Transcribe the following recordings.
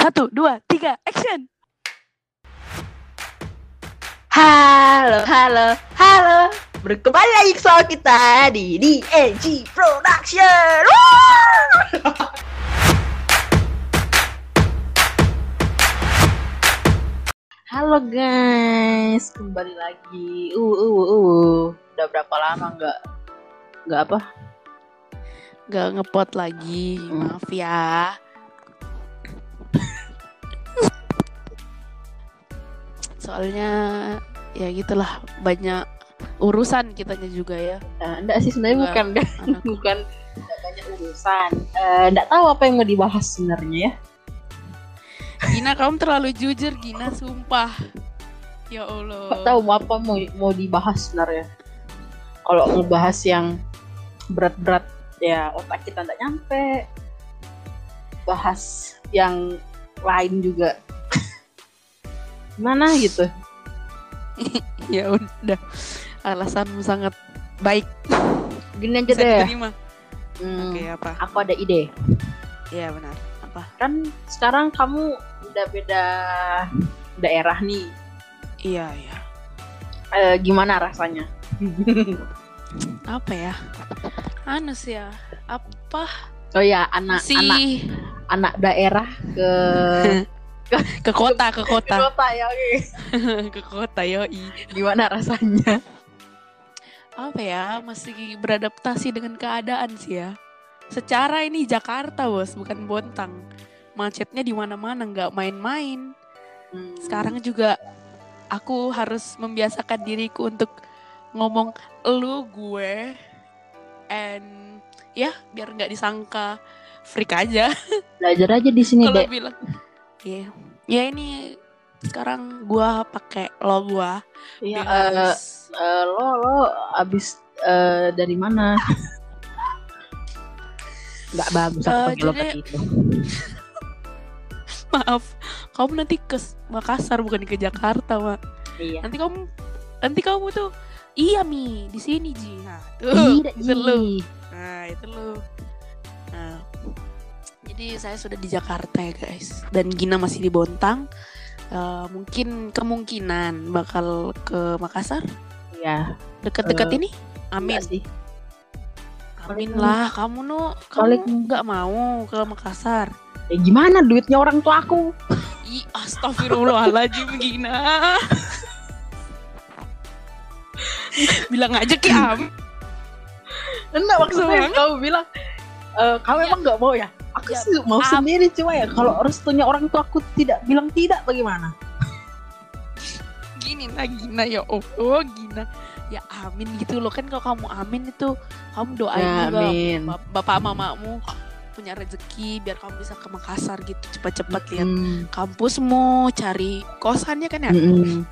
Satu, dua, tiga, action. Halo, halo, halo. Berkembali lagi ke soal kita di DNG Production. Halo guys, kembali lagi. Uh, uh, uh, uh. Udah berapa lama nggak nggak apa? Gak ngepot lagi, Hmm. maaf ya. Soalnya ya gitulah banyak urusan kitanya juga ya. Nah, enggak sih sebenarnya bukan bukan nggak banyak urusan. Eh, Enggak tahu apa yang mau dibahas sebenarnya ya. Gina kamu terlalu jujur Gina, sumpah. Ya Allah. Nggak tahu mau apa mau mau dibahas sebenarnya. Kalau ngebahas yang berat-berat ya otak kita nggak nyampe. Bahas yang lain juga gimana gitu. Ya udah. Alasanmu sangat baik. Gini aja Bisa deh. diterima. Hmm, Oke, apa? Aku ada ide. Iya benar. Apa? Kan sekarang kamu udah beda daerah nih. Iya, iya. Eh, gimana rasanya? Apa ya? Anu sih ya. Apa Oh ya, anak sih anak anak daerah ke ke kota, ke ke kota, kota ya. ke kota yoi. Gimana rasanya? Apa ya? Masih beradaptasi dengan keadaan sih ya. Secara ini Jakarta, Bos, bukan Bontang. Macetnya di mana-mana, nggak main-main. Hmm. Sekarang juga aku harus membiasakan diriku untuk ngomong lu gue and ya biar nggak disangka freak aja belajar aja di sini dek. bilang ya ya ini sekarang gua pakai lo gua Iya, harus- eh, lo lo abis eh, dari mana? Nggak bagus lo jadi- kayak gitu. maaf kamu nanti ke Makassar bukan ke Jakarta mak Iya. nanti kamu nanti kamu tuh iya mi di sini ji nah, tuh Tidak, itu lu. Nah, itu lo. Jadi saya sudah di Jakarta ya guys, dan Gina masih di Bontang. Eh, mungkin kemungkinan bakal ke Makassar Iya. dekat-dekat Eh, ini. Amin, sih. amin paling- lah. Kamu no, paling- kamu nggak mau ke Makassar? Ya gimana duitnya orang tua aku? Ih, astagfirullahaladzim Gina. Bilang aja ke Am. Enggak maksudnya kamu bilang eh, kamu Iya. emang nggak mau ya? Aku Ya, sih mau sendiri cuma ya kalau restunya orang tua aku tidak bilang tidak bagaimana? gini nah Gina ya Allah Gina ya amin gitu loh kan kalau kamu amin itu kamu doain Ya, juga amin. bap- bapak mamamu punya rezeki biar kamu bisa ke Makassar gitu cepat-cepat lihat Hmm. kampusmu cari kosannya kan ya Mm-mm.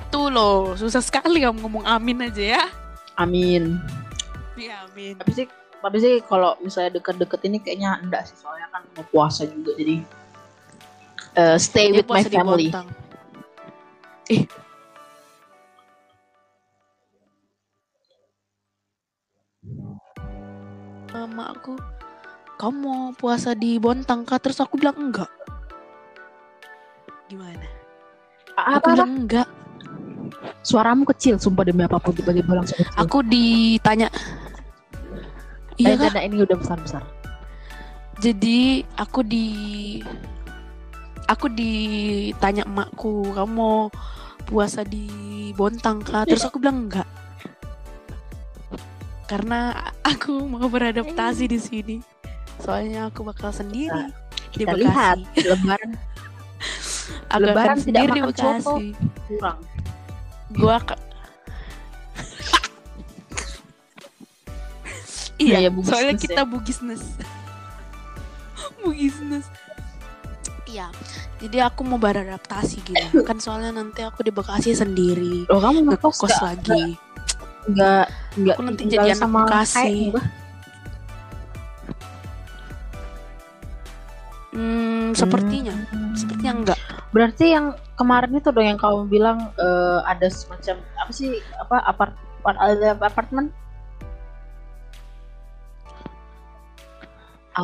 itu loh susah sekali kamu ngomong amin aja ya Amin. Ya amin Tapi sih tapi sih kalau misalnya deket-deket ini kayaknya enggak sih soalnya kan mau puasa juga jadi eh, stay Dia with my family. Bontang. eh Mama aku kamu mau puasa di Bontang kah? Terus aku bilang enggak. Gimana? Apa, Aku bilang enggak. Suaramu kecil, sumpah demi apa pun tiba-tiba langsung kecil. Aku ditanya. Iya Eh, karena ini udah besar-besar. Jadi aku di aku ditanya emakku, kamu mau puasa di Bontang kah? Terus aku bilang enggak. Karena aku mau beradaptasi di sini. Soalnya aku bakal sendiri di Kita Bekasi. lihat lebaran Aku Lebaran akan tidak sendiri di. Bekasi. kurang. Gua Iya, bugisnes soalnya ya. kita bugisnes. bugisnes. Iya. Jadi aku mau beradaptasi gitu. kan soalnya nanti aku di Bekasi sendiri. Loh kamu ngekos Ngekos nggak- lagi. nggak nggak Aku nanti jadi anak sama Bekasi. kayak? Hmm, sepertinya. Hmm. Sepertinya enggak. Berarti yang kemarin itu dong yang kamu bilang eh, ada semacam apa sih apa apart, apart apartemen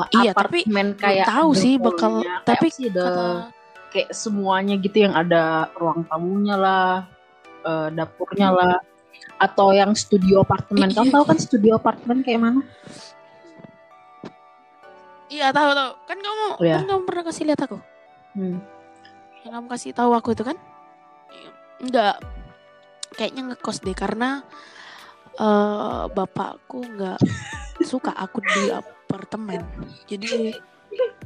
uh, Iya, tapi kayak tahu sih bakal hallnya, kayak tapi kata kayak semuanya gitu yang ada ruang tamunya lah eh, dapurnya lah atau yang studio apartemen. Kamu iya, tahu kan studio apartemen kayak mana? Iya tahu tahu. Kan kamu Iya. kan kamu pernah kasih lihat aku? Hmm. yang kamu kasih tahu aku itu kan? Enggak kayaknya ngekos deh karena eh bapakku nggak suka aku di apartemen. Jadi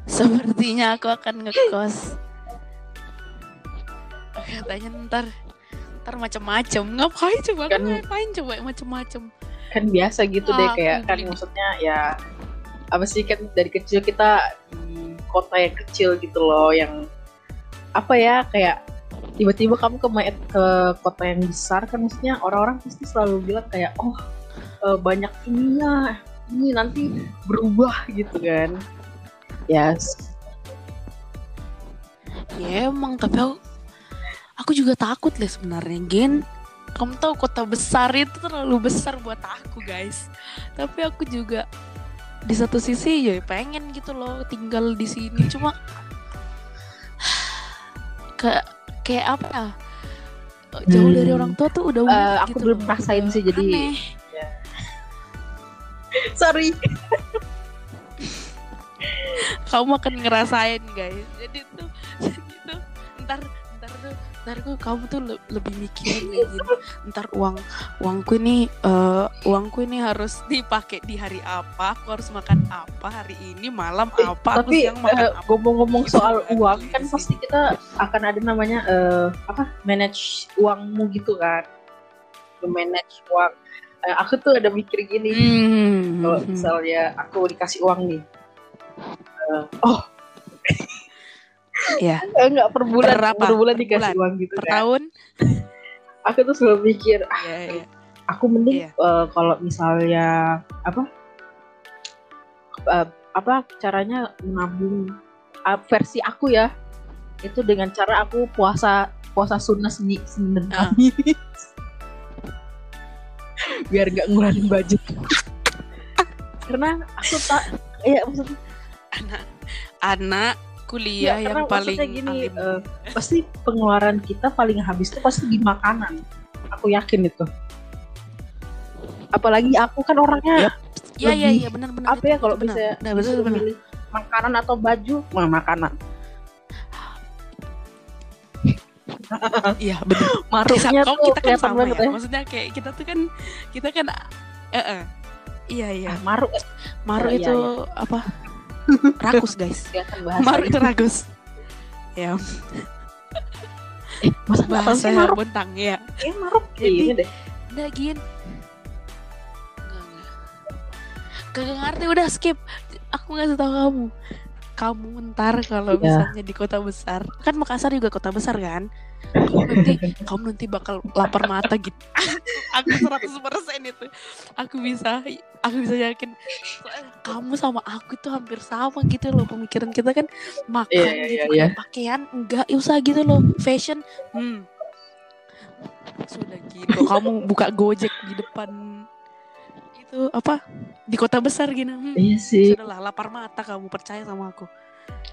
sepertinya aku akan ngekos. Katanya ntar ntar macam-macam ngapain coba? Kan- ngapain coba macam-macam kan biasa gitu deh kayak kan publik. maksudnya ya apa sih kan dari kecil kita di kota yang kecil gitu loh yang apa ya kayak tiba-tiba kamu ke ke kota yang besar kan maksudnya orang-orang pasti selalu bilang kayak oh eh, banyak ininya ini nanti berubah gitu kan yes ya emang tapi aku, aku juga takut lah sebenarnya Gen kamu tahu kota besar itu terlalu besar buat aku guys tapi aku juga di satu sisi ya pengen gitu loh tinggal di sini cuma kayak kayak apa ya jauh Hmm. dari orang tua tuh udah weird aku gitu belum loh. rasain sih, jadi- aneh. Sorry. Kamu akan ngerasain guys. Jadi tuh jadi tuh ntar ntar tuh ntar tuh kamu tuh le- lebih mikirin kayak gini ntar uang uangku ini eh, uangku ini harus dipakai di hari apa aku harus makan apa hari ini malam apa tapi eh, ngomong-ngomong Gitu soal kan, uang gitu kan sih. pasti kita akan ada namanya eh, apa manage uangmu gitu kan. Manage uang Eh, aku tuh ada mikir gini Hmm, kalau hmm, misalnya aku dikasih uang nih Eh, oh ya enggak per bulan Per apa? per bulan Per dikasih bulan? uang gitu per kan tahun aku tuh selalu mikir ah, ya, ya. aku mending Iya. eh, kalau misalnya apa eh, apa caranya menabung ah, versi aku ya itu dengan cara aku puasa puasa sunnah seni Senin Ah. Biar nggak ngurangin budget. Karena aku tak ya maksudnya anak anak kuliah ya, yang paling gini alim. eh, pasti pengeluaran kita paling habis tuh pasti di makanan. Aku yakin itu. Apalagi aku kan orangnya ya. Ya lebih- ya benar benar apa ya kalau benar, bisa benar, benar, makanan atau baju? Wah, makanan iya benar maruknya Kau tuh kita kan sama banget ya. ya, Maksudnya kayak kita tuh kan kita kan eh eh. iya iya. Ah, maruk Maru Oh, iya, itu apa? Rakus guys. kelihatan bahasa Maru itu rakus. Ya, eh, masa nggak bahasa sih maruk bontang ya. eh, maruk Jadi- ini deh Udah gin. Enggak, enggak. Kagak ngerti udah skip. Aku ngasih tahu kamu. Kamu ntar kalau Iya. misalnya di kota besar, kan Makassar juga kota besar kan? Kamu nanti kamu nanti bakal lapar mata gitu. aku 100% itu. Aku bisa aku bisa yakin kamu sama aku itu hampir sama gitu loh pemikiran kita kan makan Iya, iya, gitu iya, kan, pakaian enggak usah gitu loh fashion hmm sudah gitu kamu buka gojek di depan itu apa di kota besar gini. Hmm, iya sih. sudahlah lapar mata kamu percaya sama aku.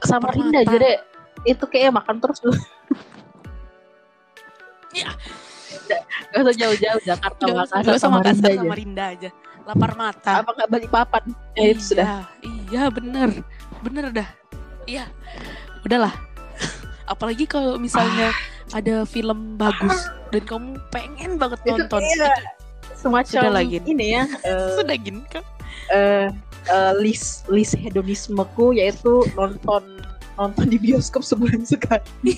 Sama Permata. Rinda aja deh. Itu kayak makan terus tuh Iya. Gak usah jauh-jauh Jakarta Nggak usah- Makassar nggak usah sama Makassar Rinda aja. Sama Rinda aja. Lapar mata. Apa nggak balik papan? Ya itu iya, sudah. iya bener. Bener dah. Iya. Udahlah. Apalagi kalau misalnya ada film bagus dan kamu pengen banget Itu nonton kayak semacam Sudah lagi. ini ya eh, sudah gini kan eh, eh, list list hedonismeku yaitu nonton nonton di bioskop sebulan sekali.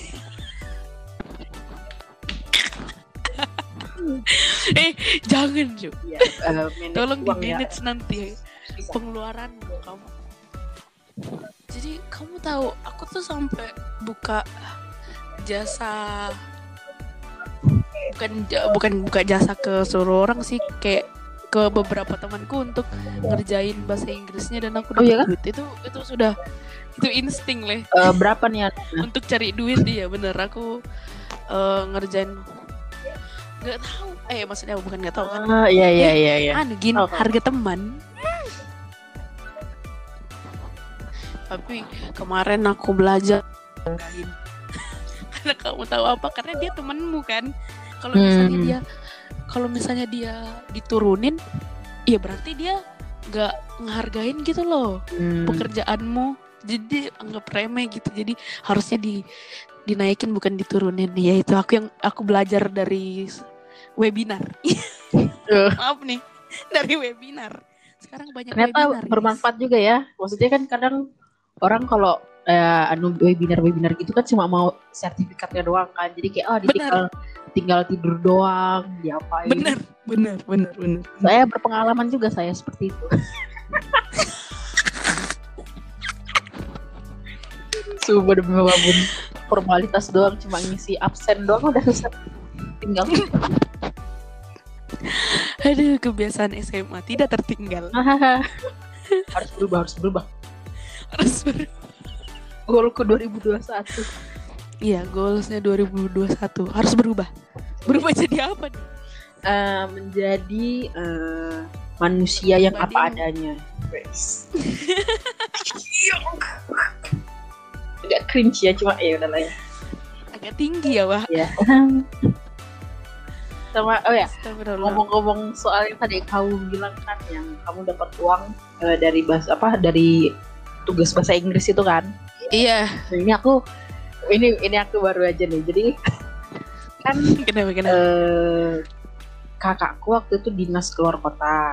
eh jangan Ju Ya, manage tolong di uang ya. manage nanti Bisa. pengeluaran kamu jadi kamu tahu aku tuh sampai buka jasa bukan bukan buka jasa ke seluruh orang sih kayak ke beberapa temanku untuk ngerjain bahasa Inggrisnya dan aku Oh, iya dapat duit itu itu sudah itu insting leh Eh, berapa nih? Untuk cari duit iya bener aku eh, ngerjain nggak tahu eh maksudnya bukan nggak tahu kan Ah, iya iya iya iya. anu gin Tahu, tahu. harga teman Tapi kemarin aku belajar. Karena kamu tahu apa? Karena dia temenmu kan. Kalau misalnya Hmm. dia kalau misalnya dia diturunin, ya berarti dia nggak ngehargain gitu loh Hmm. pekerjaanmu. Jadi anggap remeh gitu. Jadi harusnya di dinaikin bukan diturunin. Ya itu aku yang aku belajar dari webinar. Maaf nih, dari webinar. Sekarang banyak ternyata webinar. bermanfaat juga ya maksudnya kan kadang orang kalau eh, anu webinar webinar gitu kan cuma mau sertifikatnya doang kan jadi kayak oh dia Benar. Tinggal tidur doang diapain? Bener, bener, bener, bener. saya berpengalaman juga saya seperti itu. Sumpah demi babun formalitas doang cuma ngisi absen doang udah susah tinggal. Aduh, kebiasaan SMA tidak tertinggal. harus berubah harus berubah. Harus ber- golku 2021 Iya, goalsnya 2021 harus berubah. Berubah jadi apa nih? Eh, menjadi eh, manusia yang apa adanya. Agak cringe ya, cuma ya udah lah ya. Agak tinggi ya, Wah. Ya. Sama oh ya, ngomong-ngomong soal yang tadi kamu bilang kan yang kamu dapat uang eh, dari bahasa apa dari tugas bahasa Inggris itu kan. Iya, ini aku ini ini aku baru aja nih. Jadi kan kenapa kenapa? eh, kakakku waktu itu dinas keluar kota.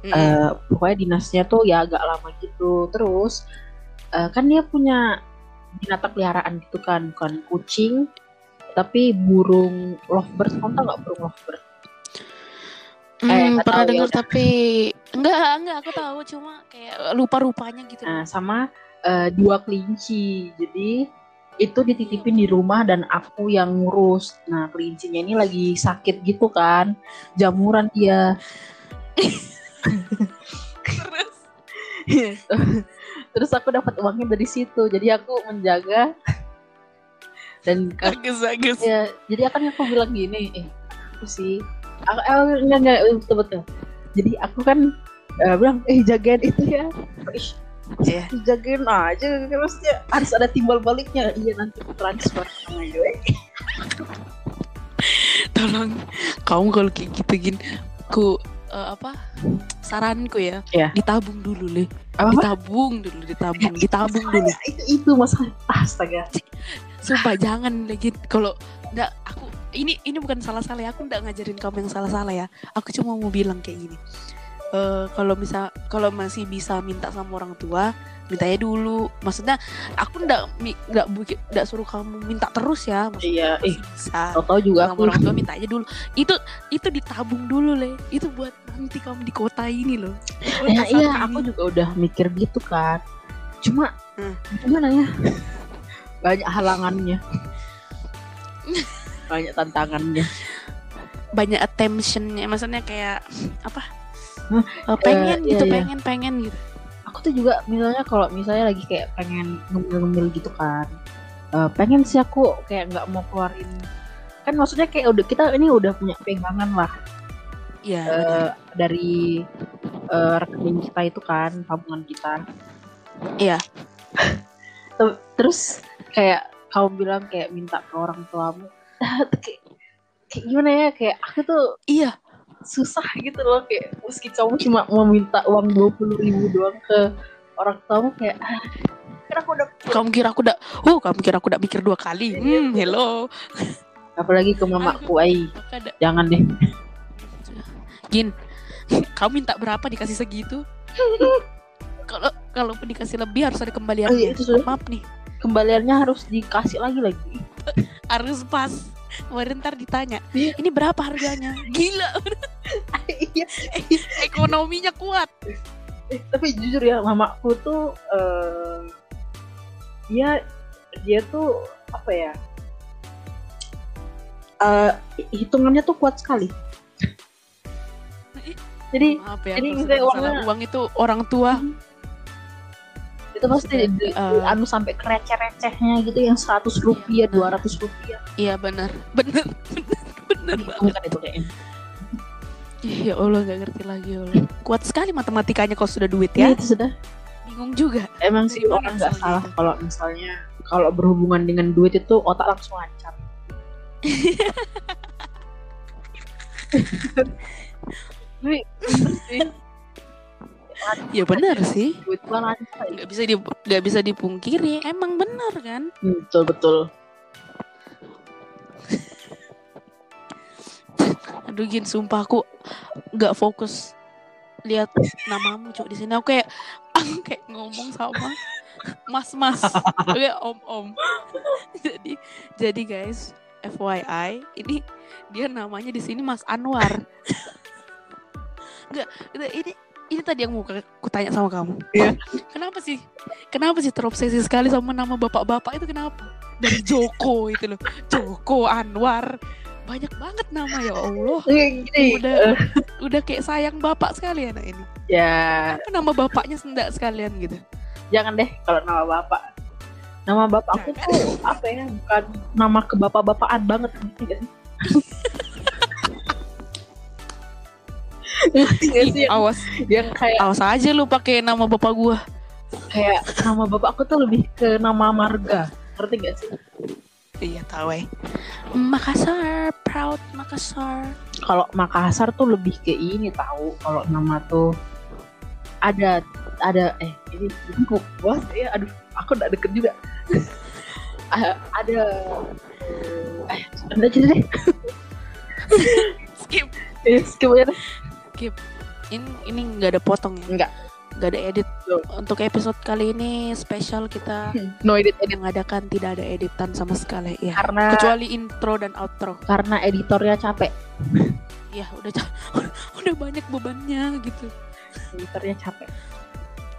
Mm-mm. Eh, pokoknya dinasnya tuh ya agak lama gitu terus eh, kan dia punya binatang peliharaan gitu kan bukan kucing tapi burung lovebird kamu tau nggak burung lovebird Hmm, eh, pernah ya dengar udah. tapi enggak enggak aku tahu cuma kayak lupa rupanya gitu. nah sama eh, dua kelinci jadi itu dititipin di rumah dan aku yang ngurus. Nah kelincinya ini lagi sakit gitu kan. Jamuran dia Terus? Terus aku dapat uangnya dari situ. Jadi aku menjaga. Dan bagus bagus. ya jadi akan aku bilang gini eh aku sih? Aku eh, enggak enggak betul betul. Jadi aku kan eh, bilang eh jagain itu ya. Ih, Iya. jagain aja terusnya harus ada timbal baliknya. Iya nanti transfer. Sama gue Tolong kamu kalau kayak gitu gin ku eh, apa saranku ya Iya. ditabung dulu le. Apa, apa? ditabung dulu ditabung ditabung dulu. itu itu masalah. Astaga. Sumpah jangan lagi kalau nggak aku ini ini bukan salah salah ya. Aku nggak ngajarin kamu yang salah salah ya. Aku cuma mau bilang kayak gini Eh kalau misal kalau masih bisa minta sama orang tua mintanya dulu. Maksudnya aku nggak buki- nggak suruh kamu minta terus ya. Maksudnya iya eh bisa. tau juga sama aku. orang tua minta aja dulu. Itu itu ditabung dulu le. Itu buat nanti kamu di kota ini loh. Di ya kota iya satu aku ini. juga udah mikir gitu kan cuma Hmm. gimana ya? Banyak halangannya. Banyak tantangannya. Banyak attentionnya. Maksudnya kayak apa Eh, pengen iya, gitu iya. pengen pengen gitu aku tuh juga misalnya kalau misalnya lagi kayak pengen ngemil-ngemil gitu kan eh, pengen sih aku kayak nggak mau keluarin kan maksudnya kayak udah kita ini udah punya pegangan lah Iya, eh, benar. dari eh, rekening kita itu kan tabungan kita Iya. Ter- terus kayak kamu bilang kayak minta ke orang tuamu kayak, kayak gimana ya kayak aku tuh iya susah gitu loh kayak meski kamu cuma mau minta uang dua puluh ribu doang ke orang tuamu kayak ah, kan aku udah kamu kira aku udah oh kamu kira aku udah mikir dua kali? Hmm hello. Apalagi ke mamaku ay jangan deh. Gin kamu minta berapa dikasih segitu? Kalau kalau pun dikasih lebih harus ada kembaliannya Oh iya, itu sudah. maaf nih. Kembaliannya harus dikasih lagi lagi. Harus pas kemarin ntar ditanya Iya. ini berapa harganya? Gila. Iya. Ekonominya kuat. Eh, tapi jujur ya mamaku tuh eh dia dia tuh apa ya eh hitungannya tuh kuat sekali. Jadi maaf ya Jadi misalnya uangnya- uang itu orang tua itu pasti di- eh, anu sampai receh-recehnya gitu yang 100 rupiah benar. 200 rupiah. Iya benar. Benar benar benar banget. bukan itu kayaknya ya? Allah nggak ngerti lagi Allah. Kuat sekali matematikanya kalau sudah duit ya. Ya itu sudah. Bingung juga. Emang sih orang nggak salah itu? kalau misalnya kalau berhubungan dengan duit itu otak langsung lancar. Tapi sih ya benar sih. Nggak bisa di nggak bisa dipungkiri emang benar kan? Hmm, betul betul. Aduh gin sumpah aku nggak fokus lihat namamu cuk di sini. Aku kayak aku kayak ngomong sama mas mas kayak om om jadi jadi guys FYI ini dia namanya di sini Mas Anwar. Nggak ini ini tadi yang mau aku tanya sama kamu. Iya. kenapa sih? Kenapa sih terobsesi sekali sama nama bapak-bapak itu kenapa? Dari Joko itu loh. Joko Anwar. Banyak banget nama ya Allah. Gini. Udah eh, udah kayak sayang bapak sekali anak ini. Ya. Apa nama bapaknya sendak sekalian gitu? Jangan deh kalau nama bapak. Nama bapak aku tuh apa ya? Bukan nama kebapak-bapakan banget sih Ngerti gak sih yang, awas. yang kayak awas aja lu pakai nama bapak gua. Kayak nama bapak aku tuh lebih ke nama marga. Ngerti gak sih? Iya tahu eh. Makassar proud Makassar. Kalau Makassar tuh lebih ke ini tahu. Kalau nama tuh ada ada eh ini ini kok bos ya aduh aku udah deket juga. Ah, ada eh anda aja deh. Skip. Eh, skip. Ini ini nggak ada potong ya? Nggak. nggak ada edit. Tuh. untuk episode kali ini spesial kita no edit edit. mengadakan tidak ada editan sama sekali ya. Karena kecuali intro dan outro. Karena editornya capek. Ya udah ca- udah banyak bebannya gitu. Editornya capek.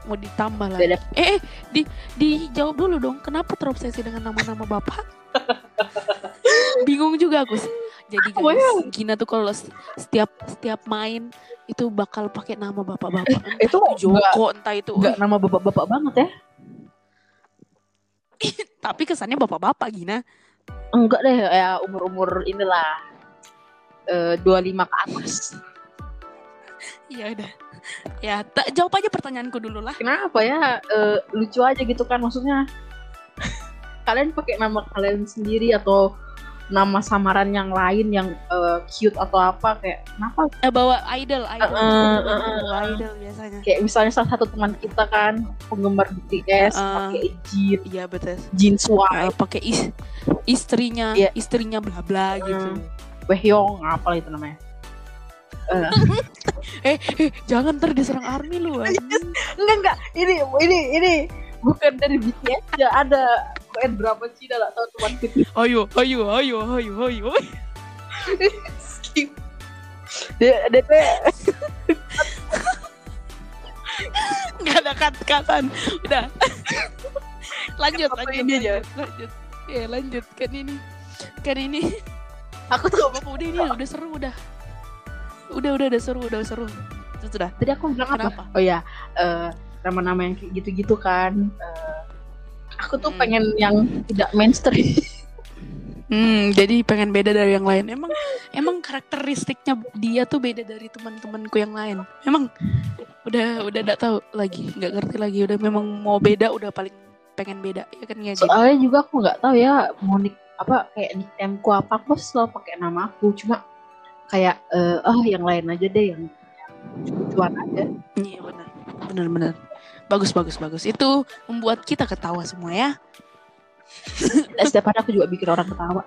Mau ditambah lah Beda. eh, eh di dijawab dulu dong. Kenapa terobsesi dengan nama-nama bapak? Bingung juga aku sih jadi guys Gina tuh kalau setiap setiap main itu bakal pakai nama bapak-bapak. Entah itu itu Joko entah itu nggak nama bapak-bapak banget ya? Tapi kesannya bapak-bapak Gina. Enggak deh ya umur-umur inilah eh, 25 ke atas. Iya udah. Ya, tak jawab aja pertanyaanku dulu lah. kenapa ya? Eh, lucu aja gitu kan maksudnya. Kalian pakai nama kalian sendiri atau nama samaran yang lain yang eh, cute atau apa kayak kenapa Eh, bawa idol, idol. Eh, eh, eh, bawa idol biasanya. kayak misalnya salah satu teman kita kan penggemar BTS Eh. pakai jean Iya betul. jean swag Eh, pakai is- istrinya, Iya. istrinya bla bla gitu. Baekhyun apa itu namanya Eh, eh, jangan ntar diserang army lu. anjing. enggak enggak ini ini ini bukan dari BTS ya ada kayak drama Cina lah tahu teman kita Ayo, ayo, ayo, ayo, ayo. skip dia dia tuh Gak ada kat-katan. Udah. lanjut, lanjut, ini aja? lanjut, lanjut. Ya, lanjut kan ini. Kan ini aku tuh apa udah ini udah seru udah. Udah, udah, udah seru, udah seru. Itu sudah. tadi aku bilang apa oh ya eh, nama-nama yang kayak gitu-gitu kan Eh, aku tuh Hmm. pengen yang tidak mainstream Hmm, jadi pengen beda dari yang lain. Emang emang karakteristiknya dia tuh beda dari teman-temanku yang lain. Emang udah udah nggak tahu lagi, nggak ngerti lagi. Udah memang mau beda, udah paling pengen beda ya kan ya. Soalnya juga aku nggak tahu ya mau nick apa kayak nicknameku apa aku selalu pakai nama aku cuma kayak eh oh yang lain aja deh yang cuan aja Iya benar, benar benar. Bagus bagus bagus. Itu membuat kita ketawa semua ya. Dan setiap hari aku juga bikin orang ketawa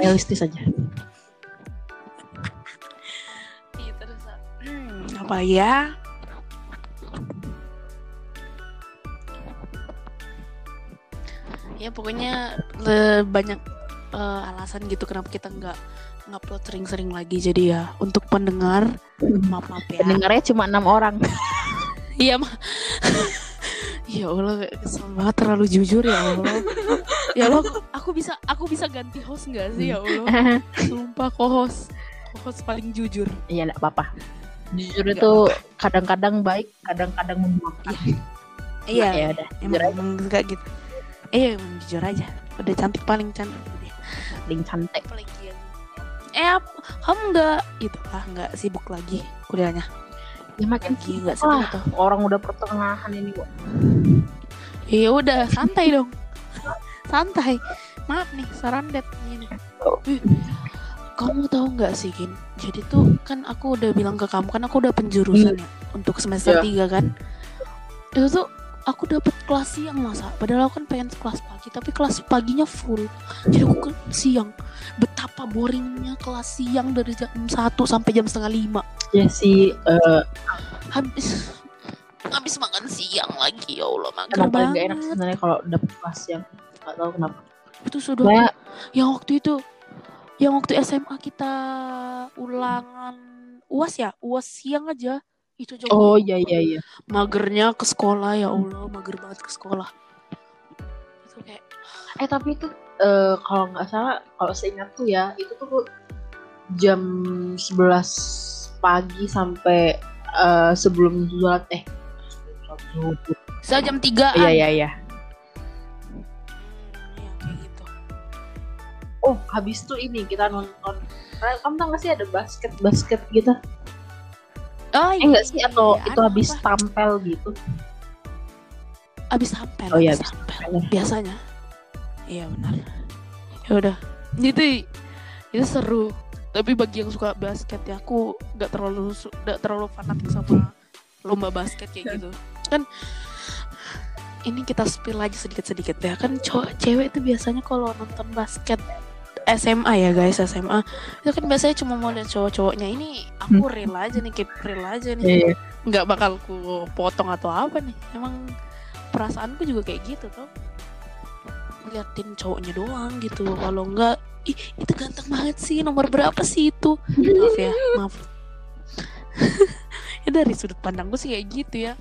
realistis aja Iya terus. Hmm, apa ya? Ya pokoknya le- banyak eh, alasan gitu kenapa kita nggak ngupload sering-sering lagi jadi ya untuk pendengar maaf maaf ya pendengarnya cuma enam orang iya mah ya Allah kesel banget terlalu jujur ya Allah. Ya Allah aku, aku bisa aku bisa ganti host nggak sih ya Allah? Sumpah co-host co-host paling jujur. Iya enggak apa-apa. Jujur Nggak itu kadang-kadang baik kadang-kadang memakan iya. Ya udah jujur emang, aja. emang nggak gitu. Eh emang jujur aja. Udah cantik paling cantik. Paling cantik. Apalagi yang eh kamu nggak? Itu ah nggak sibuk lagi kuliahnya ya makin gila sih tuh orang udah pertengahan ini kok ya udah santai dong. Santai. Maaf nih saran det ini oh. eh, kamu tahu nggak sih Gin? Jadi tuh kan aku udah bilang ke kamu kan aku udah penjurusan hmm. Ya, untuk semester yeah. 3 kan? Itu tuh aku dapat kelas siang masa padahal aku kan pengen kelas pagi tapi kelas paginya full. Jadi aku kan siang. Betapa boringnya kelas siang dari jam 1 sampai jam setengah 5 Iya Jesse uh, eh, habis habis makan siang lagi ya Allah makan emang paling gak enak sebenarnya kalau udah kelas siang? Nggak tahu kenapa. Itu sudah Banyak. yang waktu itu yang waktu SMA kita ulangan uas ya? Uas siang aja. Itu juga oh iya iya iya. Magernya ke sekolah ya Allah mager banget ke sekolah. Itu kayak eh tapi itu uh, kalau nggak salah kalau seingatku ya itu tuh jam 11 pagi sampai eh, sebelum sholat eh saya jam 3 iya iya iya. Gitu oh habis tuh ini kita nonton Kamu tau gak sih ada basket basket gitu? Oh eh enggak sih? atau iya, itu habis apa? tampil gitu? Habis tampil Oh iya, habis tampil tampil. biasanya. Iya benar. Ya udah. Itu itu seru tapi bagi yang suka basket ya aku nggak terlalu nggak terlalu fanatik sama lomba basket kayak gitu. Kan ini kita spill aja sedikit-sedikit ya. Kan cowok cewek itu biasanya kalau nonton basket SMA ya guys SMA itu kan biasanya cuma mau lihat cowok-cowoknya. Ini aku real aja nih keep real aja nih. Iya. nggak bakal ku potong atau apa nih. Emang perasaanku juga kayak gitu tuh ngeliatin cowoknya doang gitu. Kalau enggak ih itu ganteng banget sih nomor berapa sih itu? Maaf ya maaf. Ya dari sudut pandangku sih kayak gitu ya.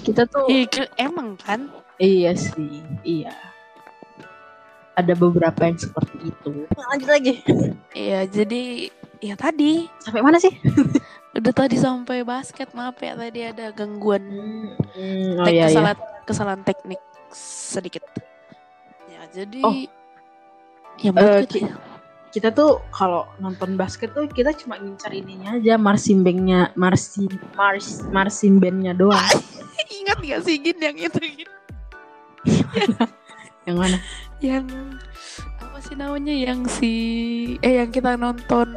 Kita tuh Iya, ke- emang kan? Iya sih iya. Ada beberapa yang seperti itu. Lanjut lagi. Iya jadi ya tadi. Sampai mana sih? Udah tadi sampai basket maaf ya tadi ada gangguan. Hmm, oh tek- iya iya. kesalahan kesalahan teknik sedikit. Ya jadi Oh. Ya Eh, menurut ki- kita- kita tuh kalau nonton basket tuh kita cuma ngincar ininya aja marching bandnya marching mars marching bandnya doang. Ingat gak sih Gin yang itu Gin? yang mana? Yang apa sih namanya yang si eh yang kita nonton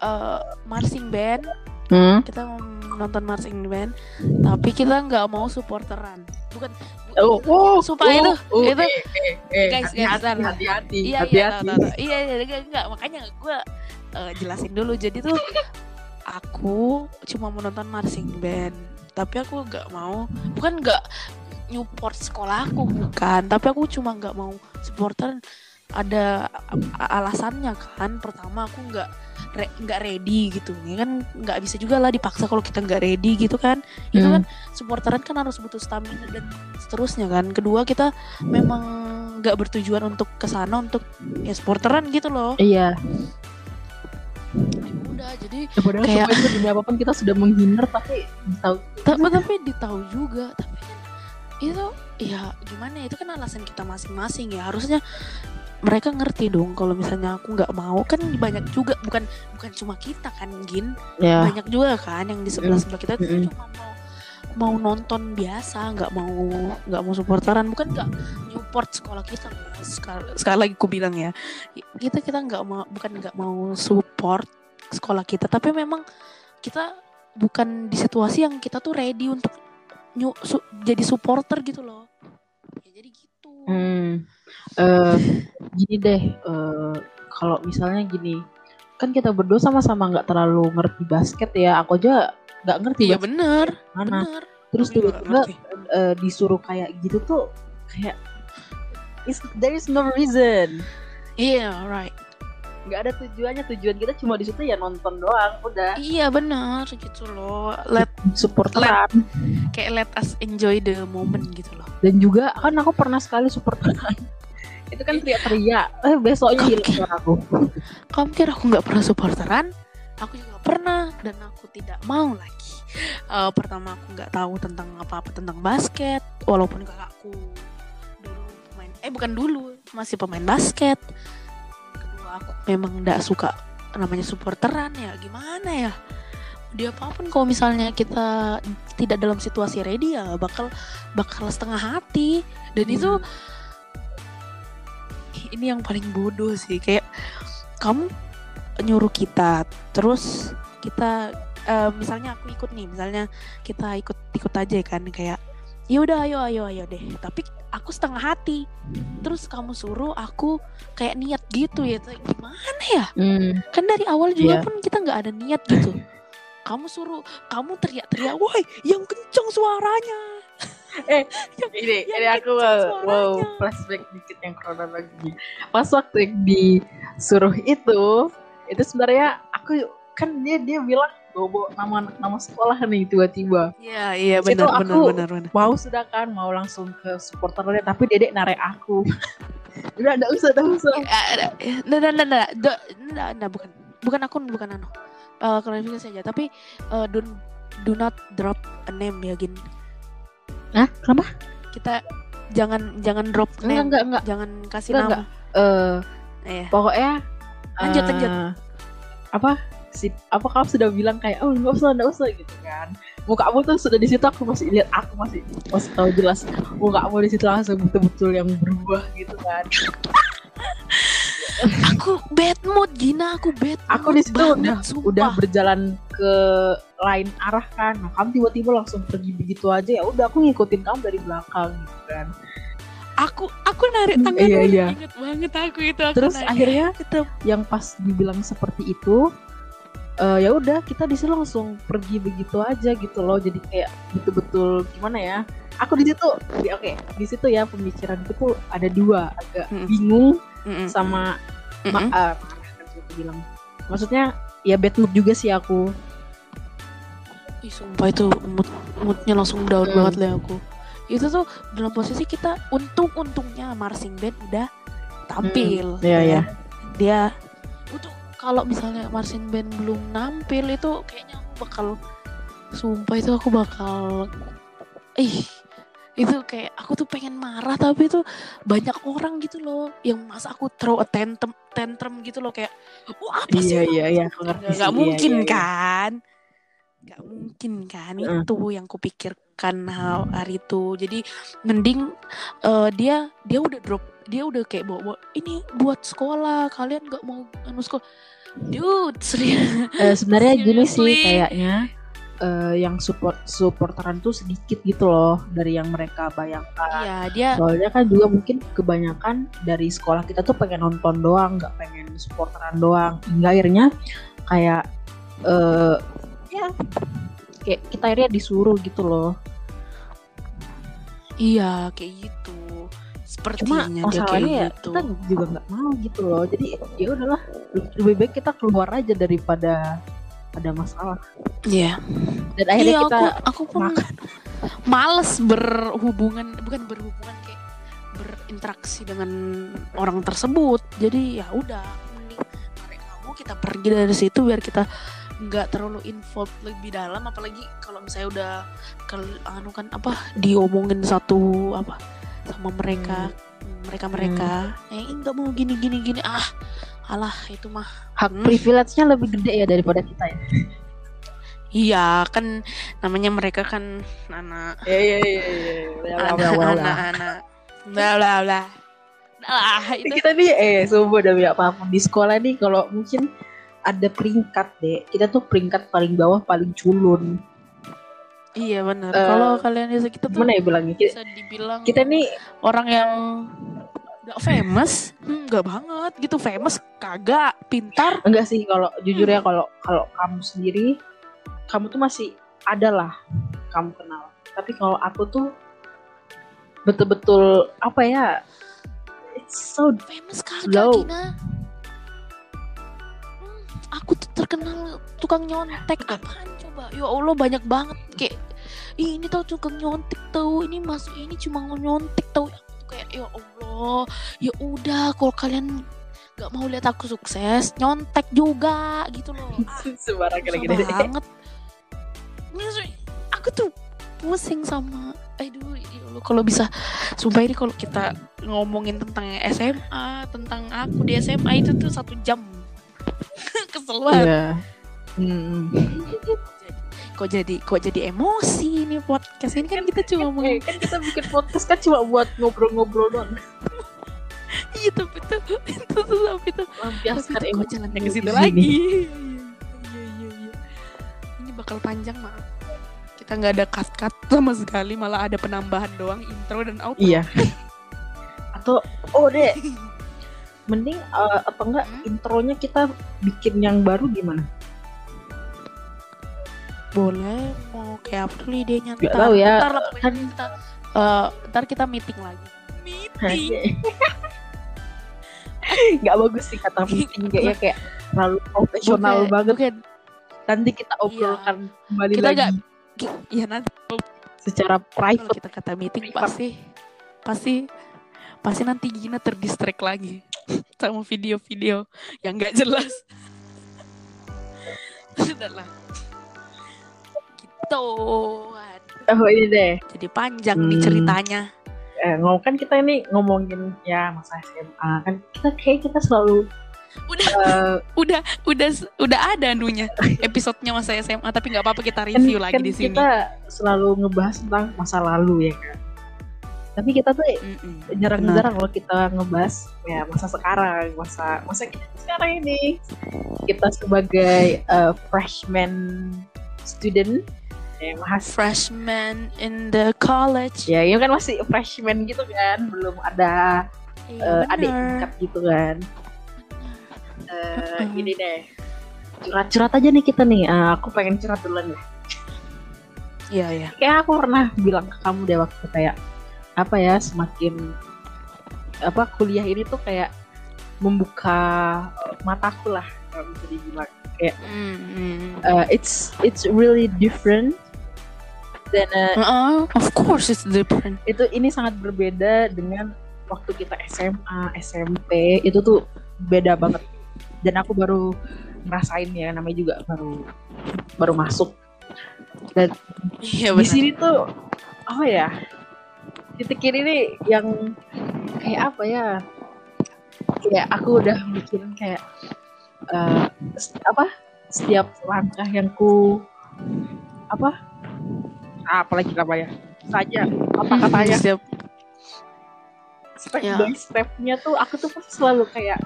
eh marching band. Hmm? kita mau nonton marching band tapi kita nggak mau supporteran bukan bu- oh oh sumpah itu oh, itu eh, eh, eh, Guys, guys, hati-hati bentar. hati-hati iya iya tahu, tahu, tahu. iya iya enggak, enggak. Makanya gue jelasin dulu. Jadi tuh aku cuma mau nonton marching band. Tapi aku nggak mau bukan nggak nyupport sekolahku bukan. Tapi aku cuma nggak mau supporter ada alasannya kan. Pertama aku nggak re- nggak ready gitu. Ya kan nggak bisa juga lah dipaksa kalau kita nggak ready gitu kan. Itu Hmm. kan supporteran kan harus butuh stamina dan seterusnya kan. Kedua kita memang nggak bertujuan untuk ke sana untuk ya supporteran gitu loh. Iya. Ya udah jadi ya, padahal Kayak- demi apa pun kita sudah menghindar tapi tahu. Tapi tapi ditahu juga tapi kan itu ya gimana ya, itu kan alasan kita masing-masing ya. Harusnya mereka ngerti dong kalau misalnya aku nggak mau kan banyak juga bukan bukan cuma kita kan gin. Ya. Banyak juga kan yang di sebelah sebelah kita tuh Mm-mm. cuma mau mau nonton biasa nggak mau nggak mau supporteran bukan nggak support sekolah kita sekali, sekali lagi aku bilang ya kita kita nggak mau bukan nggak mau support sekolah kita tapi memang kita bukan di situasi yang kita tuh ready untuk nyu, su- jadi supporter gitu loh. Ya jadi gitu. Hmm. Eh, gini deh, eh, kalau misalnya gini, kan kita berdua sama-sama nggak terlalu ngerti basket ya. Aku aja nggak ngerti iya basket bener mana. bener Terus tiba-tiba eh, disuruh kayak gitu tuh kayak is- there is no reason. iya right Nggak ada tujuannya. Tujuan kita cuma di situ ya nonton doang. Udah iya bener gitu loh let supporteran. kayak let us enjoy the moment gitu loh Dan juga kan aku pernah sekali supporteran. Itu kan teriak-teriak. Eh besoknya hilang Oke. suara aku. kamu kira aku nggak pernah supporteran aku juga pernah dan aku tidak mau lagi Eh, pertama aku nggak tahu tentang apa apa tentang basket walaupun kakakku dulu pemain eh bukan dulu masih pemain basket kedua aku memang nggak suka namanya supporteran ya gimana ya dia apa pun kalau misalnya kita tidak dalam situasi ready ya bakal bakal setengah hati dan Hmm. itu ini yang paling bodoh sih. Kayak kamu nyuruh kita terus kita eh, misalnya aku ikut nih misalnya kita ikut ikut aja kan kayak ya udah ayo ayo ayo deh. Tapi aku setengah hati. Terus kamu suruh aku kayak niat gitu ya gimana ya? Hmm. kan dari awal juga Iya. pun kita nggak ada niat gitu. Kamu suruh kamu teriak-teriak woi yang kencang suaranya Eh, ini ini aku mau, mau suaranya. flashback dikit yang kronologi. Pas waktu yang disuruh itu, itu sebenarnya aku kan dia dia bilang bawa nama nama sekolah nih tiba-tiba. iya iya benar benar aku- benar benar Mau sudah kan mau langsung ke supporternya tapi dedek narik aku. Udah enggak usah, enggak usah. nah nah nah nah nah, nah, bukan bukan akun bukan anu Eh klarifikasi saja tapi eh, do do not drop a name ya gin Hah? Kenapa? kita jangan jangan drop Enggak, name enggak, enggak. jangan kasih Enggak, nama Eh, eh pokoknya Lanjut, eh, lanjut. apa si apa kamu sudah bilang kayak oh nggak usah nggak usah gitu kan muka kamu tuh sudah di situ aku masih lihat aku masih masih tahu jelas muka kamu di situ langsung betul-betul yang berubah gitu kan aku bad mood Gina aku bad aku mood di situ udah sumpah. udah berjalan ke lain arah kan nah kamu tiba-tiba langsung pergi begitu aja ya udah aku ngikutin kamu dari belakang gitu kan aku aku narik Hmm, tangan iya, iya. inget banget aku itu aku terus narik. akhirnya itu yang pas dibilang seperti itu eh, ya udah kita di sini langsung pergi begitu aja gitu loh jadi kayak betul-betul gimana ya aku di situ oke di situ ya pembicaraan itu ada dua agak Mm-mm. bingung Mm-mm. sama Mm-mm. ma- eh, marah kan sih aku bilang maksudnya ya bad mood juga sih aku Ih, sumpah itu mood moodnya langsung down Hmm. banget lah aku. Itu tuh dalam posisi kita untung-untungnya marching band udah tampil. Iya, ya. iya. Dia untuk kalau misalnya marching band belum nampil itu kayaknya aku bakal sumpah itu aku bakal ih itu kayak aku tuh pengen marah tapi itu banyak orang gitu loh yang masa aku throw a tantrum tantrum gitu loh kayak wah apa sih iya lu?" iya iya aku ngerti nggak sih. nggak Iya, mungkin iya, iya. kan nggak mungkin kan Mm. itu yang kupikirkan hal hari itu jadi mending eh, dia dia udah drop dia udah kayak bawa, bawa ini buat sekolah kalian nggak mau anu sekolah dude serius Eh, sebenarnya gini sih kayaknya eh, yang support supporteran tuh sedikit gitu loh dari yang mereka bayangkan. Iya dia soalnya kan juga mungkin kebanyakan dari sekolah kita tuh pengen nonton doang nggak pengen supporteran doang. Hingga akhirnya kayak eh ya kayak kita akhirnya disuruh gitu loh. Iya kayak gitu. Cuma sepertinya kayak masalahnya ya gitu. kita juga nggak mau gitu loh. Jadi ya udahlah lebih baik kita keluar aja daripada ada masalah. Iya. Dan akhirnya iya kita aku aku pun makan. males berhubungan bukan berhubungan kayak berinteraksi dengan orang tersebut. Jadi ya udah mending tarik kamu kita pergi dari situ biar kita nggak terlalu involved lebih dalam. Apalagi kalau misalnya udah ke anu kan apa diomongin satu apa sama mereka mereka mereka eh nggak mau gini gini gini. Ah alah itu mah hak Hmm. privilege-nya lebih gede ya daripada kita ya. Iya kan namanya mereka kan anak. Iya iya iya anak-anak bla bla bla lah itu. kita nih eh sumpah demi apa pun di sekolah nih kalau mungkin ada peringkat deh. Kita tuh peringkat paling bawah paling culun. Iya benar. Eh, kalau kalian bisa kita tuh gimana ya bilangnya? Kita, bisa dibilang kita nih orang yang gak famous? Hmm, nggak banget gitu famous kagak pintar. Enggak sih kalau jujur ya kalau kalau kamu sendiri kamu tuh masih ada lah kamu kenal. Tapi kalau aku tuh betul-betul apa ya it's so famous kagak. Gina Hmm, aku tuh terkenal tukang nyontek. Apaan coba? Ya Allah banyak banget kayak Ih, ini tau tukang nyontek tau ini masuk ini cuma nyontek tuh kayak ya Allah ya udah kalau kalian nggak mau lihat aku sukses nyontek juga gitu loh. Sembarang lagi deh banget. Maksudnya, aku tuh pusing sama aduh ya Allah kalau bisa sumpah ini kalau kita ngomongin tentang SMA tentang aku di SMA itu tuh satu jam. Kesel banget. Iya. Hmm. Kok jadi kok jadi emosi nih podcast ini kan kita cuma mau Eh, kan kita bikin podcast kan cuma buat ngobrol-ngobrol doang. iya tapi itu itu tuh tapi itu kok emosi jalannya di ke situ sini. lagi iya iya iya ini bakal panjang maaf kita nggak ada cut cut sama sekali malah ada penambahan doang intro dan outro Iya. Atau oh deh, mending eh, apa enggak Hmm? intronya kita bikin yang baru gimana? Boleh mau kayak apa dulu idenya? Nggak ntar tahu ya. ntar lah pokoknya kita eh, ntar kita meeting lagi. Meeting. Gak bagus sih kata meeting kayaknya kayak terlalu profesional Bukan- banget. bukan. Nanti kita obrolkan kembali kita lagi. nggak ki- ya nanti. Secara kalau private. kita kata meeting Privat. pasti pasti pasti nanti Gina terdistract lagi sama video-video yang nggak jelas. Sudahlah Aduh, Oh ini deh. jadi panjang nih Hmm. ceritanya. Eh, ngomong kan kita ini ngomongin ya masa SMA kan kita kayak kita selalu udah eh, udah udah udah ada anunya episodenya masa SMA tapi nggak apa-apa kita kan, review lagi kan di sini. kita selalu ngebahas tentang masa lalu ya kan. Tapi kita tuh jarang-jarang kalau kita ngebahas ya masa sekarang, masa masa kita sekarang ini. Kita sebagai eh, freshman student ya mahas freshman in the college ya ini kan masih freshman gitu kan, belum ada Iya, eh, adik tingkat gitu kan. Eh, Mm-mm. gini deh, curhat-curhat aja nih kita nih. Eh, aku pengen curhat duluan ya. iya iya Kayak aku pernah bilang ke kamu deh waktu kayak apa ya semakin apa kuliah ini tuh kayak membuka mataku lah kalau bisa dibilang. Mm-mm. Eh, it's it's really different dan Uh-uh, of course it's different. itu ini sangat berbeda dengan waktu kita SMA, SMP itu tuh beda banget. Dan aku baru ngerasain ya namanya juga baru baru masuk. Dan Iya di sini tuh apa ya? Titik ini nih yang kayak apa ya? Kayak aku udah mikirin kayak s- apa? Setiap langkah yang ku apa? Ah, apalagi namanya? Saja kata-katanya Siap. step Ya. by stepnya tuh aku tuh pasti selalu kayak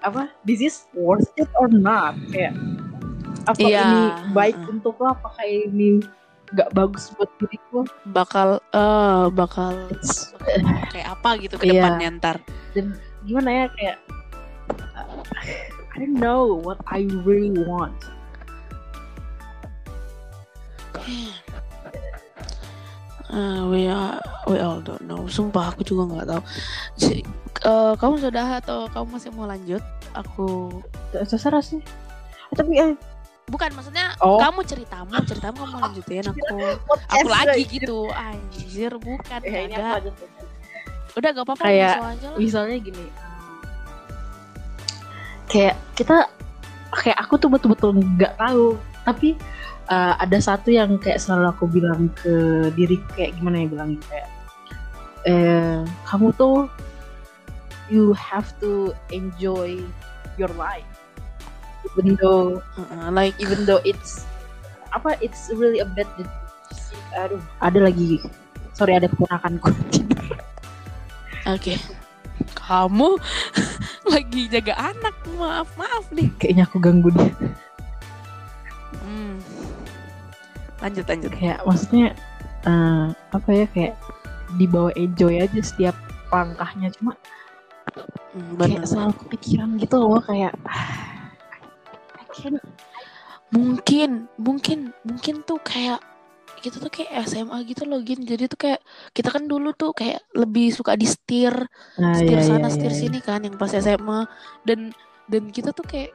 apa this is worth it or not kayak apa Iya. ini baik Heeh. untuk lo apa kayak ini nggak bagus buat diriku Bakal eh bakal kayak apa gitu ke Iya. depannya ntar. dan gimana ya kayak uh, I don't know what I really want Eh, we are, we all don't know. Sumpah aku juga nggak tahu. Si- eh, kamu sudah atau kamu masih mau lanjut? Aku terserah sih tapi eh, bukan maksudnya Oh. kamu ceritamu, ceritamu kamu lanjutin aku. Aku lagi gitu. Anjir, bukan. Eh, ini aku Ada. Udah gak apa-apa Kayak- langsung aja lah. misalnya gini kayak kita kayak aku tuh betul-betul nggak tahu tapi uh, ada satu yang kayak selalu aku bilang ke diri kayak gimana ya bilangnya kayak eh kamu tuh you have to enjoy your life even though Heeh, like even though it's apa it's really a bad aduh ada lagi sorry ada keponakanku Oke. Kamu lagi jaga anak. Maaf, maaf nih. kayaknya aku ganggu dia Hmm. Lanjut, lanjut. kayak maksudnya eh, apa ya kayak dibawa enjoy aja setiap langkahnya cuma Hmm, kayak benar. selalu kepikiran gitu loh kayak can't- Mungkin, mungkin, mungkin tuh kayak kita tuh kayak SMA gitu loh Gin jadi tuh kayak kita kan dulu tuh kayak lebih suka di setir Nah, setir iya, sana iya, setir iya. sini kan yang pas SMA dan dan kita tuh kayak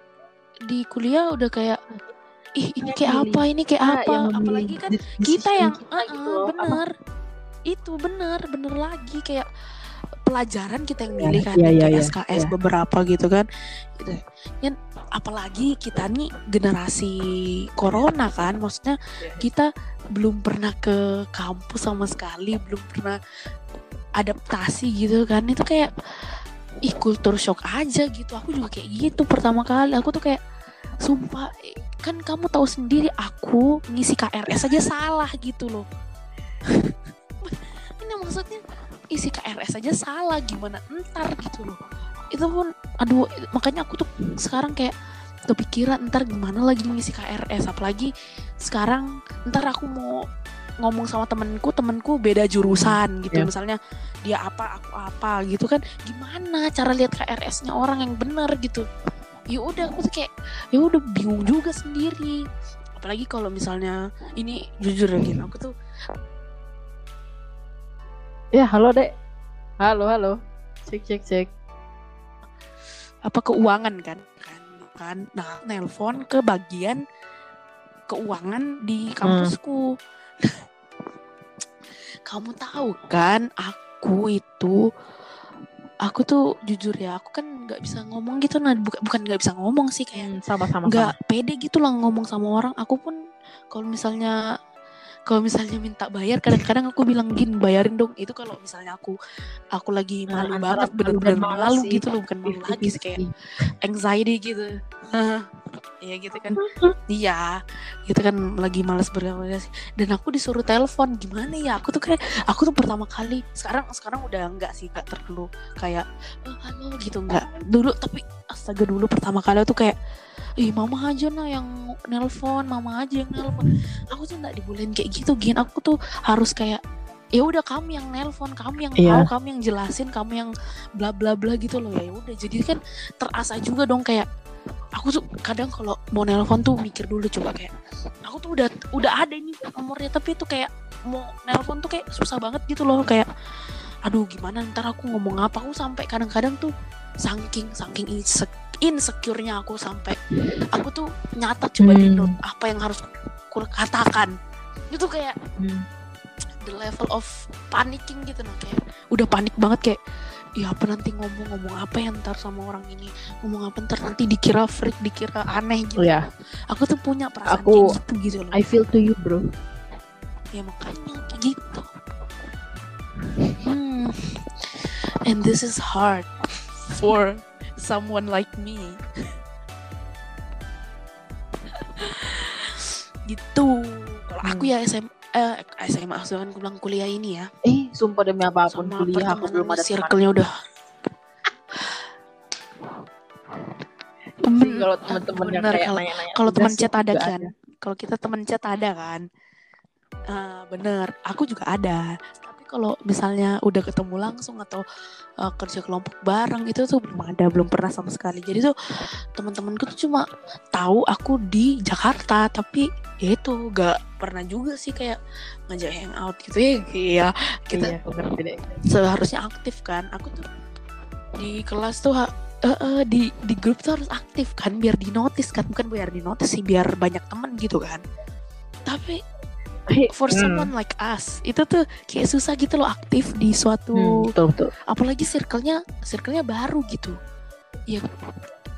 di kuliah udah kayak ih ini kayak apa? Ini kayak apa? yang apalagi kan kita yang kita "Uh-uh, gitu loh. Apa- bener. Itu bener bener lagi. Kayak pelajaran kita yang Iya, milih kan iya, yang iya, kayak iya, SKS iya. beberapa gitu kan. Gitu. Yang apalagi kita nih generasi corona kan. Maksudnya Iya. kita belum pernah ke kampus sama sekali belum pernah adaptasi gitu kan. Itu kayak ih kultur shock aja gitu. Aku juga kayak gitu pertama kali. Aku tuh kayak sumpah kan kamu tahu sendiri aku ngisi KRS aja salah gitu loh. Ini maksudnya isi KRS aja salah gimana? Entar gitu loh. Itu pun aduh makanya aku tuh sekarang kayak kepikiran ntar gimana lagi ngisi KRS apalagi sekarang ntar aku mau ngomong sama temenku temenku beda jurusan gitu. Iya. misalnya dia apa aku apa gitu kan. Gimana cara lihat KRS-nya orang yang bener gitu ya udah aku tuh kayak ya udah bingung juga sendiri apalagi kalau misalnya ini jujur Gin, aku tuh Ya, halo, Dek. Halo, halo. Cek, cek, cek. apa keuangan kan kan kan nah nelpon ke bagian keuangan di kampusku kamu tahu kan aku itu aku tuh jujur ya aku kan nggak bisa ngomong gitu nah bukan bukan nggak bisa ngomong sih kayak Hmm, sama-sama. nggak pede gitu lah ngomong sama orang. Aku pun kalau misalnya kalau misalnya minta bayar kadang-kadang aku bilang gin bayarin dong. Itu kalau misalnya aku aku lagi Nah, malu antara banget malu bener-bener malu sih, gitu loh bukan malu lagi sih kayak anxiety gitu ya gitu kan. Iya gitu kan lagi malas berkomunikasi dan aku disuruh telepon gimana ya? Aku tuh kayak aku tuh pertama kali sekarang sekarang udah enggak sih enggak terlalu kayak "Eh, halo gitu enggak dulu tapi astaga dulu pertama kali tuh kayak ih mama aja nah yang nelpon mama aja yang nelpon. Aku tuh nggak dibolehin kayak gitu gin. Aku tuh harus kayak ya udah kamu yang nelpon kamu yang Iya. tahu kamu yang jelasin kamu yang bla bla bla gitu loh. Ya udah jadi kan terasa juga dong kayak aku tuh kadang kalau mau nelpon tuh mikir dulu coba kayak aku tuh udah udah ada ini nomornya tapi tuh kayak mau nelpon tuh kayak susah banget gitu loh kayak aduh gimana ntar aku ngomong apa aku sampai kadang-kadang tuh saking saking insek insecure-nya aku sampai aku tuh nyatat coba di Hmm. note apa yang harus aku katakan itu kayak Hmm. the level of panicking gitu nah kayak udah panik banget kayak ya apa nanti ngomong-ngomong apa ya ntar sama orang ini ngomong apa ntar nanti dikira freak dikira aneh gitu Iya. aku tuh punya perasaan Aku- kayak gitu gitu loh I feel to you, bro. ya makanya kayak gitu hmm. and this is hard for someone like me gitu kalau aku Hmm. ya SM eh, SMA maksudnya aku bilang kuliah ini ya. Eh, sumpah demi apa pun sama kuliah aku belum ada circle-nya udah. Sih, kalau teman-teman yang kayak kalau- nanya-nanya kalau teman chat ada kan? kalau kita teman chat ada kan? Ah, bener. Aku juga ada kalau misalnya udah ketemu langsung atau uh, kerja kelompok bareng itu tuh belum ada belum pernah sama sekali. Jadi tuh teman-temanku tuh cuma tahu aku di Jakarta tapi ya itu gak pernah juga sih kayak ngajak hangout gitu ya. Iya kita Iya, seharusnya aktif kan. Aku tuh di kelas tuh eh, eh, di di grup tuh harus aktif kan biar di notice kan. Bukan biar di notice sih biar banyak teman gitu kan. Tapi for Hmm. someone like us itu tuh kayak susah gitu loh aktif di Hmm, suatu betul betul. apalagi circle-nya circle-nya baru gitu ya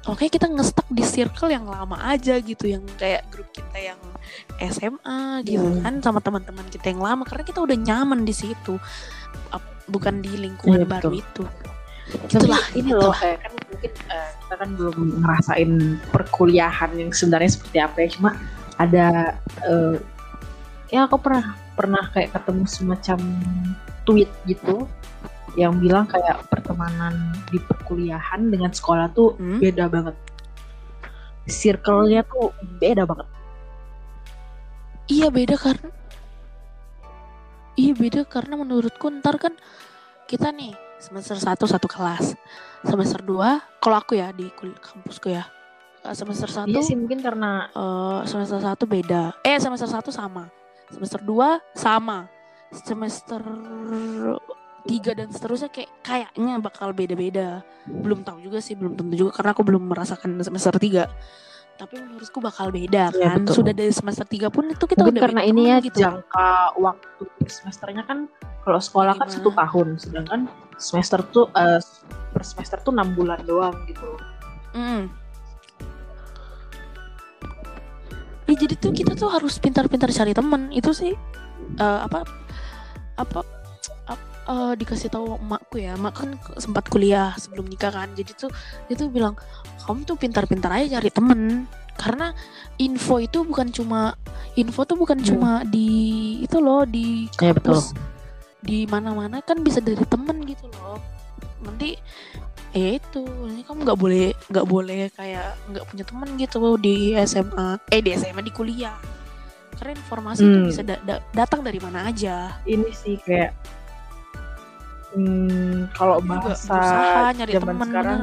oke kita ngestak di circle yang lama aja gitu yang kayak grup kita yang SMA gitu Hmm. kan sama teman-teman kita yang lama karena kita udah nyaman di situ bukan di lingkungan Iya, baru betul. itu Tapi gitulah ini loh kayak kan mungkin eh, kita kan belum ngerasain perkuliahan yang sebenarnya seperti apa ya cuma ada eh, ya aku pernah pernah kayak ketemu semacam tweet gitu yang bilang kayak pertemanan di perkuliahan dengan sekolah tuh Hmm? beda banget circle-nya tuh beda banget Iya beda karena Iya beda karena menurutku ntar kan kita nih semester 1 satu kelas. Semester 2 kalau aku ya di kampusku ya. Semester 1 iya sih mungkin karena eh, semester 1 beda. Eh semester 1 sama. Semester 2 sama. Semester 3 dan seterusnya kayak kayaknya bakal beda-beda. Belum tahu juga sih, belum tentu juga karena aku belum merasakan semester 3. Tapi menurutku bakal beda Iya, kan. betul. Sudah dari semester 3 pun itu kita mungkin udah karena ini ya gitu. jangka waktu semesternya kan kalau sekolah kan Gimana? satu tahun sedangkan semester tuh eh, per semester tuh enam bulan doang gitu Mm. Ya, jadi tuh kita tuh harus pintar-pintar cari teman itu sih eh, apa apa ap- eh, dikasih tahu emakku ya. Emak kan sempat kuliah sebelum nikah kan. Jadi tuh dia tuh bilang kamu tuh pintar-pintar aja cari temen. Karena info itu bukan cuma info tuh bukan Hmm. cuma di itu loh di Iya, betul. kampus. Di mana-mana kan bisa dari temen gitu loh. Nanti ya itu ini kamu nggak boleh nggak boleh kayak nggak punya temen gitu di SMA eh di SMA di kuliah. Karena informasi itu Hmm. bisa da- da- datang dari mana aja. Ini sih kayak hmm, kalau bahasa berusaha nyari zaman temen sekarang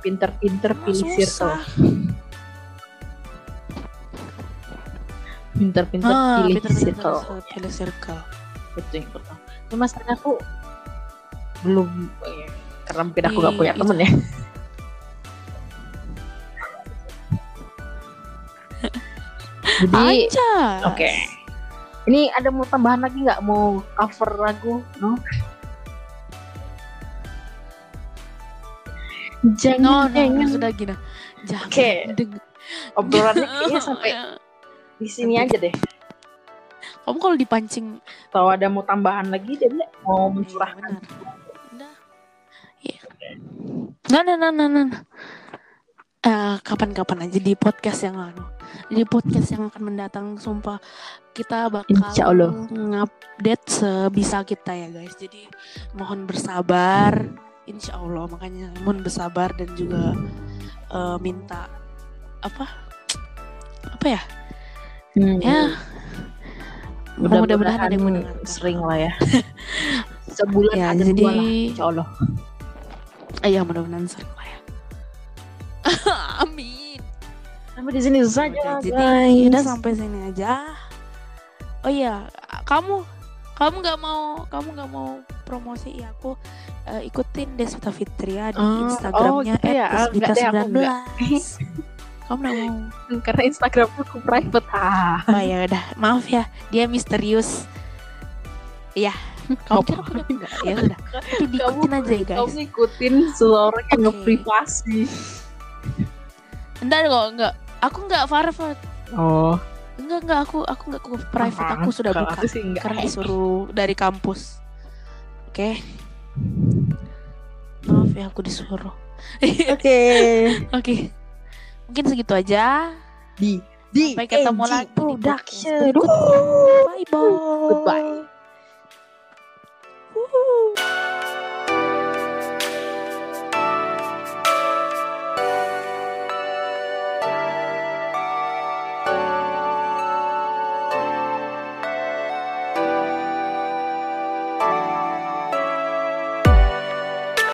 pinter-pinter pilih susah. circle pinter-pinter Ah, pilih pinter-pinter circle pilih circle. Betul betul tapi masalahnya aku belum ya, karena mungkin aku gak Di- punya temen ya. Jadi oke. Ini ada mau tambahan lagi nggak? Mau cover lagu? No? Jangan no no jangan. ya sudah gini jangan Oke. deng- obrolannya kayaknya sampai di sini aja deh. Kamu kalau dipancing kalau ada mau tambahan lagi dia mau Iya, mencurahkan benar. Nah, nah, nah, nah, nah. Eh, kapan-kapan aja di podcast yang anu. Di podcast yang akan mendatang sumpah kita bakal Insya Allah. ngupdate sebisa kita ya guys. Jadi mohon bersabar. Insya Allah makanya mohon bersabar dan juga eh, minta apa apa ya Hmm. ya mudah-mudahan ada yang mendengarkan. sering lah ya sebulan ya ada jadi dua lah insya Allah eh, ya mudah-mudahan sering lah ya amin sampai di sini saja jadi guys udah sampai sini aja. Oh iya, kamu kamu nggak mau kamu nggak mau promosi ya aku eh, ikutin Desvita Fitria di Oh, Instagramnya oh gitu ya. Ah, enggak. @desvita19. kamu nggak mau? karena Instagram aku private ah Oh ya udah, maaf ya, dia misterius. Iya, kamu kira aku udah enggak? Ya sudah, tapi diikutin aja ya kamu guys. ngikutin seseorang yang Oke. nge-privasi Enggak kok, enggak. Aku enggak private. oh Enggak enggak aku aku enggak ke private, aku sudah Kalau buka. aku sih enggak karena disuruh dari kampus. Oke. Maaf ya aku disuruh. oke Oke. Mungkin segitu aja. di di Sampai ketemu AG lagi production. Bye bye. Goodbye. Ooh.